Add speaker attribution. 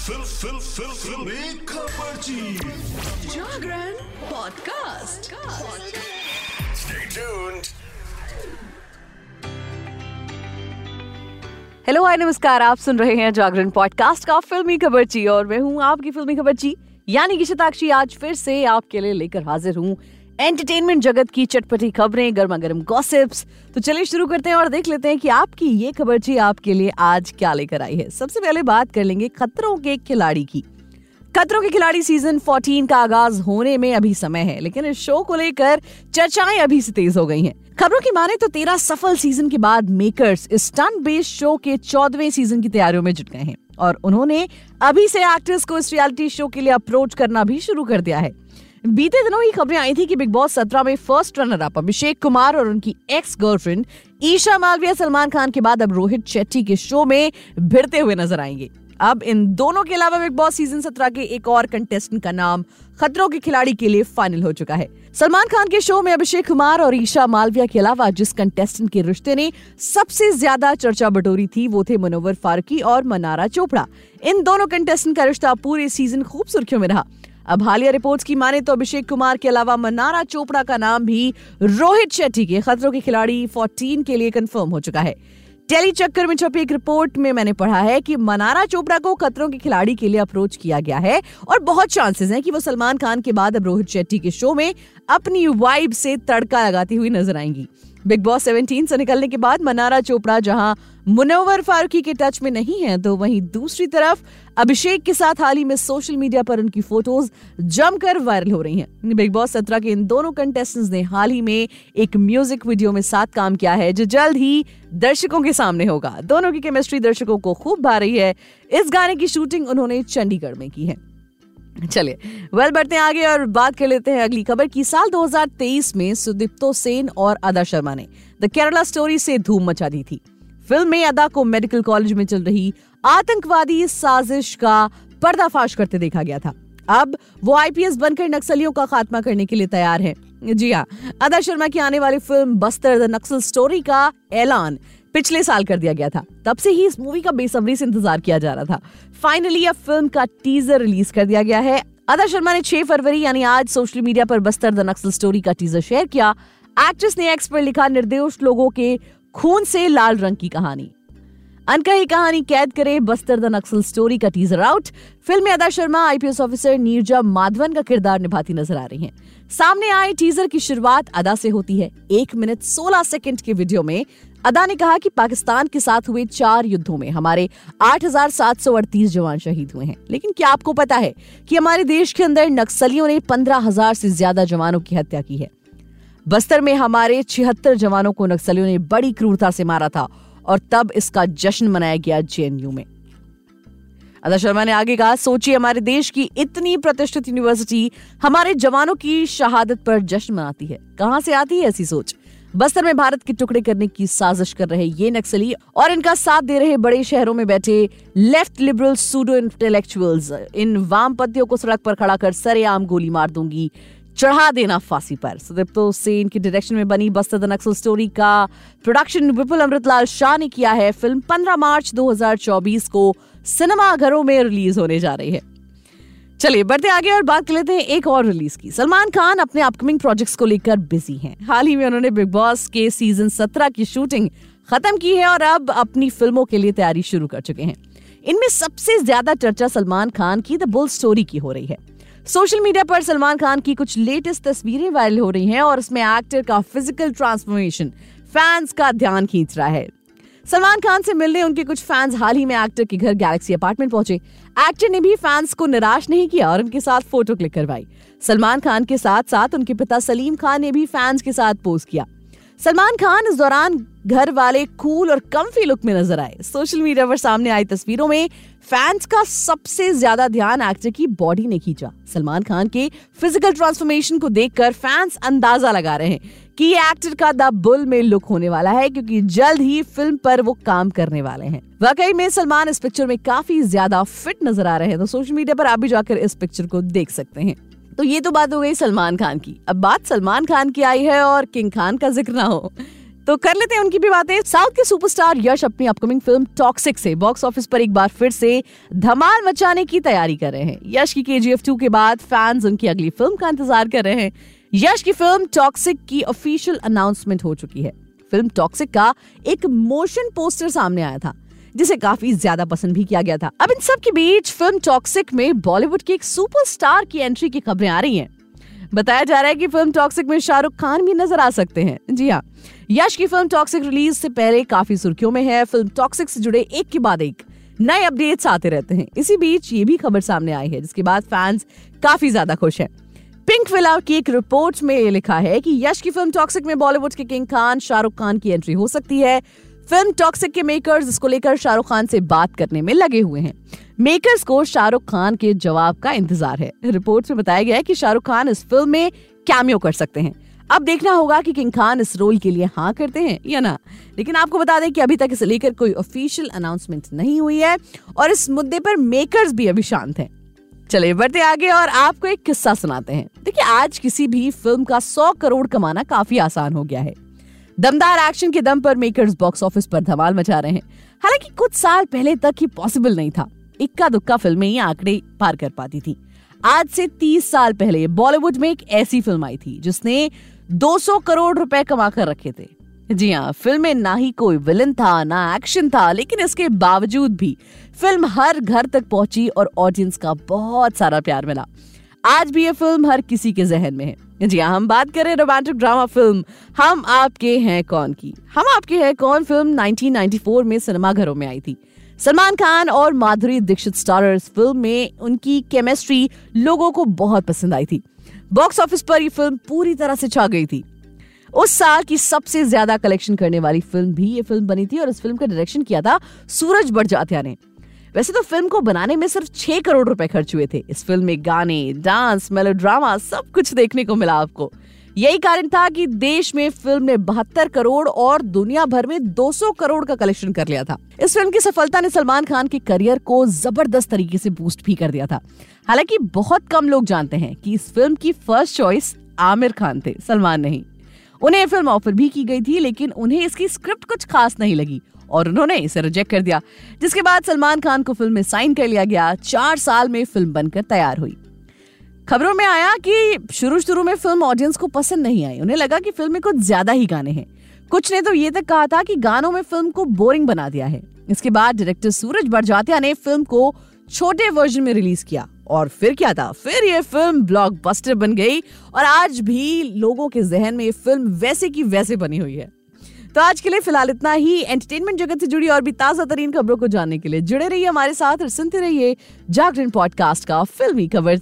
Speaker 1: Fill फिल फिल फिल। खबरची
Speaker 2: Jagran podcast.
Speaker 1: Stay tuned.
Speaker 3: Hello hi नमस्कार। आप सुन रहे हैं जागरण पॉडकास्ट का फिल्मी खबरची और मैं हूँ आपकी फिल्मी खबरची यानी कि शताक्षी। आज फिर से आपके लिए लेकर हाजिर हूँ एंटरटेनमेंट जगत की चटपटी खबरें गर्मा गर्म गॉसिप्स तो चलिए शुरू करते हैं और देख लेते हैं कि आपकी ये खबर खबरची आपके लिए आज क्या लेकर आई है। सबसे पहले बात कर लेंगे खतरों के खिलाड़ी की। खतरों के खिलाड़ी सीज़न 14 का आगाज़ होने में अभी समय है, लेकिन इस शो को लेकर चर्चाएँ अभी से तेज हो गई हैं। खबरों की माने तो तेरह सफल सीज़न के बाद मेकर्स स्टंट बेस्ड शो के चौदहवें सीज़न की तैयारियों में जुट गए हैं। और उन्होंने अभी से एक्टर्स को इस रियलिटी शो के लिए अप्रोच करना भी शुरू कर दिया है। बीते दिनों ही खबरें आई थी कि बिग बॉस सत्रह में first runner up Abhishek Kumar और उनकी एक्स गर्लफ्रेंड ईशा मालविया सलमान खान के बाद अब रोहित शेट्टी के शो में भिड़ते हुए नज़र आएँगे। अब इन दोनों के अलावा बिग बॉस सीज़न सत्रह के एक और कंटेस्टेंट का नाम खतरों के खिलाड़ी के लिए फाइनल हो चुका है। सलमान खान के शो में अभिषेक कुमार और ईशा मालविया के अलावा जिस कंटेस्टेंट के रिश्ते ने सबसे ज़्यादा चर्चा बटोरी थी, वो थे मनोवर फारूकी और मनारा चोपड़ा। इन दोनों कंटेस्टेंट का रिश्ता पूरे सीज़न खूब सुर्खियों में रहा। अब हालिया रिपोर्ट्स की माने तो अभिषेक कुमार के अलावा मनारा चोपड़ा का नाम भी रोहित शेट्टी के खतरों के खिलाड़ी 14 के लिए कंफर्म हो चुका है। टेली चक्कर में छपी एक रिपोर्ट में मैंने पढ़ा है कि मनारा चोपड़ा को खतरों के खिलाड़ी के लिए अप्रोच किया गया है और बहुत चांसेस हैं कि वो सलमान खान के बाद अब रोहित शेट्टी के शो में अपनी वाइब से तड़का लगाती हुई नज़र आएँगी। बिग बॉस 17 से निकलने के बाद मनारा चोपड़ा, जहाँ मुनव्वर फारूकी के टच में नहीं है तो वहीं दूसरी तरफ़ अभिषेक के साथ हाल ही में सोशल मीडिया पर उनकी फ़ोटोज़ जमकर वायरल हो रही हैं। बिग बॉस सत्रह के इन दोनों कंटेस्टेंट्स ने हाल ही में एक म्यूज़िक वीडियो में साथ काम किया है, जो जल्द ही दर्शकों के सामने होगा। दोनों की केमिस्ट्री दर्शकों को खूब भा रही है। इस गाने की शूटिंग उन्होंने चंडीगढ़ में की है। चलिए वेल बढ़ते हैं आगे और बात कर लेते हैं अगली खबर की। साल 2023 में सुदीप्तो सेन और अदा शर्मा ने द केरला स्टोरी से धूम मचा दी थी। फ़िल्म में अदा को मेडिकल कॉलेज में चल रही आतंकवादी साजिश का पर्दाफाश करते देखा गया था। अब वो आईपीएस बनकर नक्सलियों का खात्मा करने के लिए तैयार है। जी हाँ अदा शर्मा की आने वाली film Bastar the Naxal story का ऐलान पिछले साल कर दिया गया था। तब से ही इस मूवी का बेसब्री से इंतज़ार किया जा रहा था। फाइनली अब फ़िल्म का टीजर रिलीज़ कर दिया गया है। अदा शर्मा ने 6 फरवरी, यानी आज सोशल मीडिया पर बस्तर द नक्सल स्टोरी का टीजर शेयर किया। एक्ट्रेस ने एक्स पर लिखा निर्दोष लोगों के खून से लाल रंग की कहानी। अनकही कहानी कैद करे बस्तर द नक्सल स्टोरी का टीजर आउट फ़िल्म में अदा शर्मा आईपीएस ऑफिसर नीरजा माधवन का किरदार निभाती नज़र आ रही हैं। सामने आए टीजर की शुरुआत अदा से होती है। एक मिनट 16 सेकंड के वीडियो में अदा ने कहा कि पाकिस्तान के साथ हुए चार युद्धों में हमारे 8,738 जवान शहीद हुए हैं। लेकिन क्या आपको पता है कि हमारे देश के अंदर नक्सलियों ने 15,000 से ज़्यादा जवानों की हत्या की है? बस्तर में हमारे छिहत्तर जवानों को नक्सलियों ने बड़ी क्रूरता से मारा था और तब इसका जश्न मनाया गया जेएनयू में। अदा शर्मा ने आगे कहा, सोचिए हमारे देश की इतनी प्रतिष्ठित यूनिवर्सिटी हमारे जवानों की शहादत पर जश्न मनाती है। कहाँ से आती है ऐसी सोच? बस्तर में भारत के टुकड़े करने की साजिश कर रहे ये नक्सली और इनका साथ दे रहे बड़े शहरों में बैठे लेफ़्ट लिबरल सूडो इंटेलेक्चुअल्स इन वामपंथियों को सड़क पर खड़ा कर सरेआम गोली मार दूँगी। चढ़ा देना फांसी पर। सुदीप्तो सेन की डायरेक्शन में बनी बस्तर द नक्सल स्टोरी का प्रोडक्शन विपुल अमृतलाल शाह ने किया है। फ़िल्म 15 मार्च 2024 को सिनेमा घरों में रिलीज़ होने जा रही है। चलिए, बढ़ते आगे और बात कर लेते हैं एक और रिलीज़ की। सलमान खान अपने अपकमिंग प्रोजेक्ट्स को लेकर बिज़ी हैं। हाल ही में उन्होंने बिग बॉस के सीज़न 17 की शूटिंग खत्म की है और अब अपनी फ़िल्मों के लिए तैयारी शुरू कर चुके हैं। इनमें सबसे ज़्यादा चर्चा सलमान खान की द बुल स्टोरी की हो रही है। सोशल मीडिया पर सलमान खान की कुछ लेटेस्ट तस्वीरें वायरल हो रही हैं और इसमें एक्टर का फ़िज़िकल ट्रांसफॉर्मेशन फैंस का ध्यान खींच रहा है। सलमान खान से मिलने उनके कुछ फैंस हाल ही में एक्टर के घर गैलेक्सी अपार्टमेंट पहुँचे। एक्टर ने भी फैंस को निराश नहीं किया और उनके साथ फ़ोटो क्लिक करवाई। सलमान खान के साथ साथ उनके पिता सलीम खान ने भी फैंस के साथ पोस्ट किया। सलमान खान इस दौरान घर वाले कूल और कम्फी लुक में नज़र आए। सोशल मीडिया पर सामने आई तस्वीरों में फैंस का सबसे ज़्यादा ध्यान एक्टर की बॉडी ने खींचा। सलमान खान के फ़िज़िकल ट्रांसफॉर्मेशन को देखकर फैंस अंदाज़ा लगा रहे हैं कि एक्टर का द बुल में लुक होने वाला है, क्योंकि जल्द ही फ़िल्म पर वो काम करने वाले हैं। वाकई में सलमान इस पिक्चर में काफ़ी ज़्यादा फिट नज़र आ रहे हैं तो सोशल मीडिया पर आप भी जाकर इस पिक्चर को देख सकते हैं। तो ये तो बात हो गई सलमान खान की। अब बात सलमान खान की आई है और किंग खान का ज़िक्र ना हो। तो कर लेते हैं उनकी भी बातें। साउथ के सुपरस्टार यश अपनी अपकमिंग फ़िल्म टॉक्सिक से बॉक्स ऑफ़िस पर एक बार फिर से धमाल मचाने की तैयारी कर रहे हैं। यश की के जी एफ़ टू के बाद फैंस उनकी अगली फ़िल्म का इंतज़ार कर रहे हैं। यश की फ़िल्म टॉक्सिक की ऑफिशियल अनाउंसमेंट हो चुकी है। फ़िल्म टॉक्सिक का एक मोशन पोस्टर सामने आया था, जिसे काफ़ी ज़्यादा पसंद भी किया गया था। अब इन सब के बीच फ़िल्म टॉक्सिक में बॉलीवुड के एक सुपरस्टार की एंट्री की खबरें आ रही हैं। बताया जा रहा है कि फ़िल्म टॉक्सिक में शाहरुख खान भी नज़र आ सकते हैं। जी हाँ यश की फ़िल्म टॉक्सिक रिलीज़ से पहले काफ़ी सुर्खियों में है। फ़िल्म टॉक्सिक से जुड़े एक के बाद एक नए अपडेट्स आते रहते हैं। इसी बीच ये भी खबर सामने आई है, जिसके बाद फैंस काफ़ी ज़्यादा खुश हैं। पिंक विला की एक रिपोर्ट में ये लिखा है कि यश की फ़िल्म टॉक्सिक में बॉलीवुड के किंग खान, शाहरुख खान की एंट्री हो सकती है। फ़िल्म टॉक्सिक के मेकर्स इसको लेकर शाहरुख खान से बात करने में लगे हुए हैं। मेकर्स को शाहरुख खान के जवाब का इंतज़ार है। रिपोर्ट में बताया गया है कि शाहरुख खान इस फ़िल्म में कैमियो कर सकते हैं। अब देखना होगा कि किंग खान इस रोल के लिए हाँ करते हैं या ना। लेकिन आपको बता दें कि अभी तक इसे लेकर कोई ऑफिशियल अनाउंसमेंट नहीं हुई है और इस मुद्दे पर मेकर्स भी अभी शांत हैं। चलिए, बढ़ते आगे और आपको एक किस्सा सुनाते हैं। देखिए, आज किसी भी फ़िल्म का सौ करोड़ कमाना काफ़ी आसान हो गया है। दमदार एक्शन के दम पर मेकर्स बॉक्स ऑफ़िस पर धमाल मचा रहे हैं। हालाँकि कुछ साल पहले तक ही पॉसिबल नहीं था। इक्का दुक्का फ़िल्में ही आंकड़े पार कर पाती थी। आज से 30 साल पहले बॉलीवुड में एक ऐसी फ़िल्म आई थी, जिसने 200 करोड़ रुपए कमा कर रखे थे। जी हाँ फ़िल्म में ना ही कोई विलन था, ना एक्शन था, लेकिन इसके बावजूद भी फ़िल्म हर घर तक पहुँची और ऑडियंस का बहुत सारा प्यार मिला। आज भी ये फ़िल्म हर किसी के जहन में है। जी हाँ हम बात करें रोमांटिक ड्रामा फ़िल्म, हम आपके हैं कौन की? हम आपके हैं कौन फ़िल्म 1994 में सिनेमा घरों में आई थी। सलमान खान और माधुरी दीक्षित स्टारर्स फ़िल्म में उनकी केमिस्ट्री लोगों को बहुत पसंद आई थी। बॉक्स ऑफ़िस पर ये फ़िल्म पूरी तरह से छा गई थी। उस साल की सबसे ज़्यादा कलेक्शन करने वाली फ़िल्म भी ये फ़िल्म बनी थी और इस फ़िल्म का डायरेक्शन किया था सूरज बड़जात्या ने। वैसे तो फ़िल्म को बनाने में सिर्फ़ छह करोड़ रुपए खर्च हुए थे। इस फ़िल्म में गाने डांस मेलोड्रामा सब कुछ देखने को मिला आपको। यही कारण था कि देश में फ़िल्म ने बहत्तर करोड़ और दुनिया भर में 200 करोड़ का कलेक्शन कर लिया था। इस फ़िल्म की सफलता ने सलमान खान के करियर को ज़बरदस्त तरीके से बूस्ट भी कर दिया था। हालाँकि बहुत कम लोग जानते हैं कि इस फ़िल्म की फ़र्स्ट चॉइस आमिर खान थे, सलमान नहीं। उन्हें फ़िल्म ऑफ़र भी की गई थी, लेकिन उन्हें इसकी स्क्रिप्ट कुछ खास नहीं लगी और उन्होंने इसे रिजेक्ट कर दिया, जिसके बाद सलमान खान को फ़िल्म में साइन कर लिया गया। चार साल में फ़िल्म बनकर तैयार हुई। खबरों में आया कि शुरू शुरू में फ़िल्म ऑडियंस को पसंद नहीं आई। उन्हें लगा कि फ़िल्म में कुछ ज़्यादा ही गाने हैं। कुछ ने तो ये तक कहा था कि गानों में फ़िल्म को बोरिंग बना दिया है। इसके बाद डायरेक्टर सूरज बड़जात्या ने फ़िल्म को छोटे वर्जन में रिलीज़ किया। और फिर क्या था? फिर ये फ़िल्म ब्लॉकबस्टर बन गई और आज भी लोगों के जहन में ये फ़िल्म वैसे की वैसे बनी हुई है। तो आज के लिए फ़िलहाल इतना ही। एंटरटेनमेंट जगत से जुड़ी और भी ताज़ा तरीन खबरों को जानने के लिए जुड़े रहिए हमारे साथ और सुनते रहिए जागरण पॉडकास्ट का फिल्मी खबर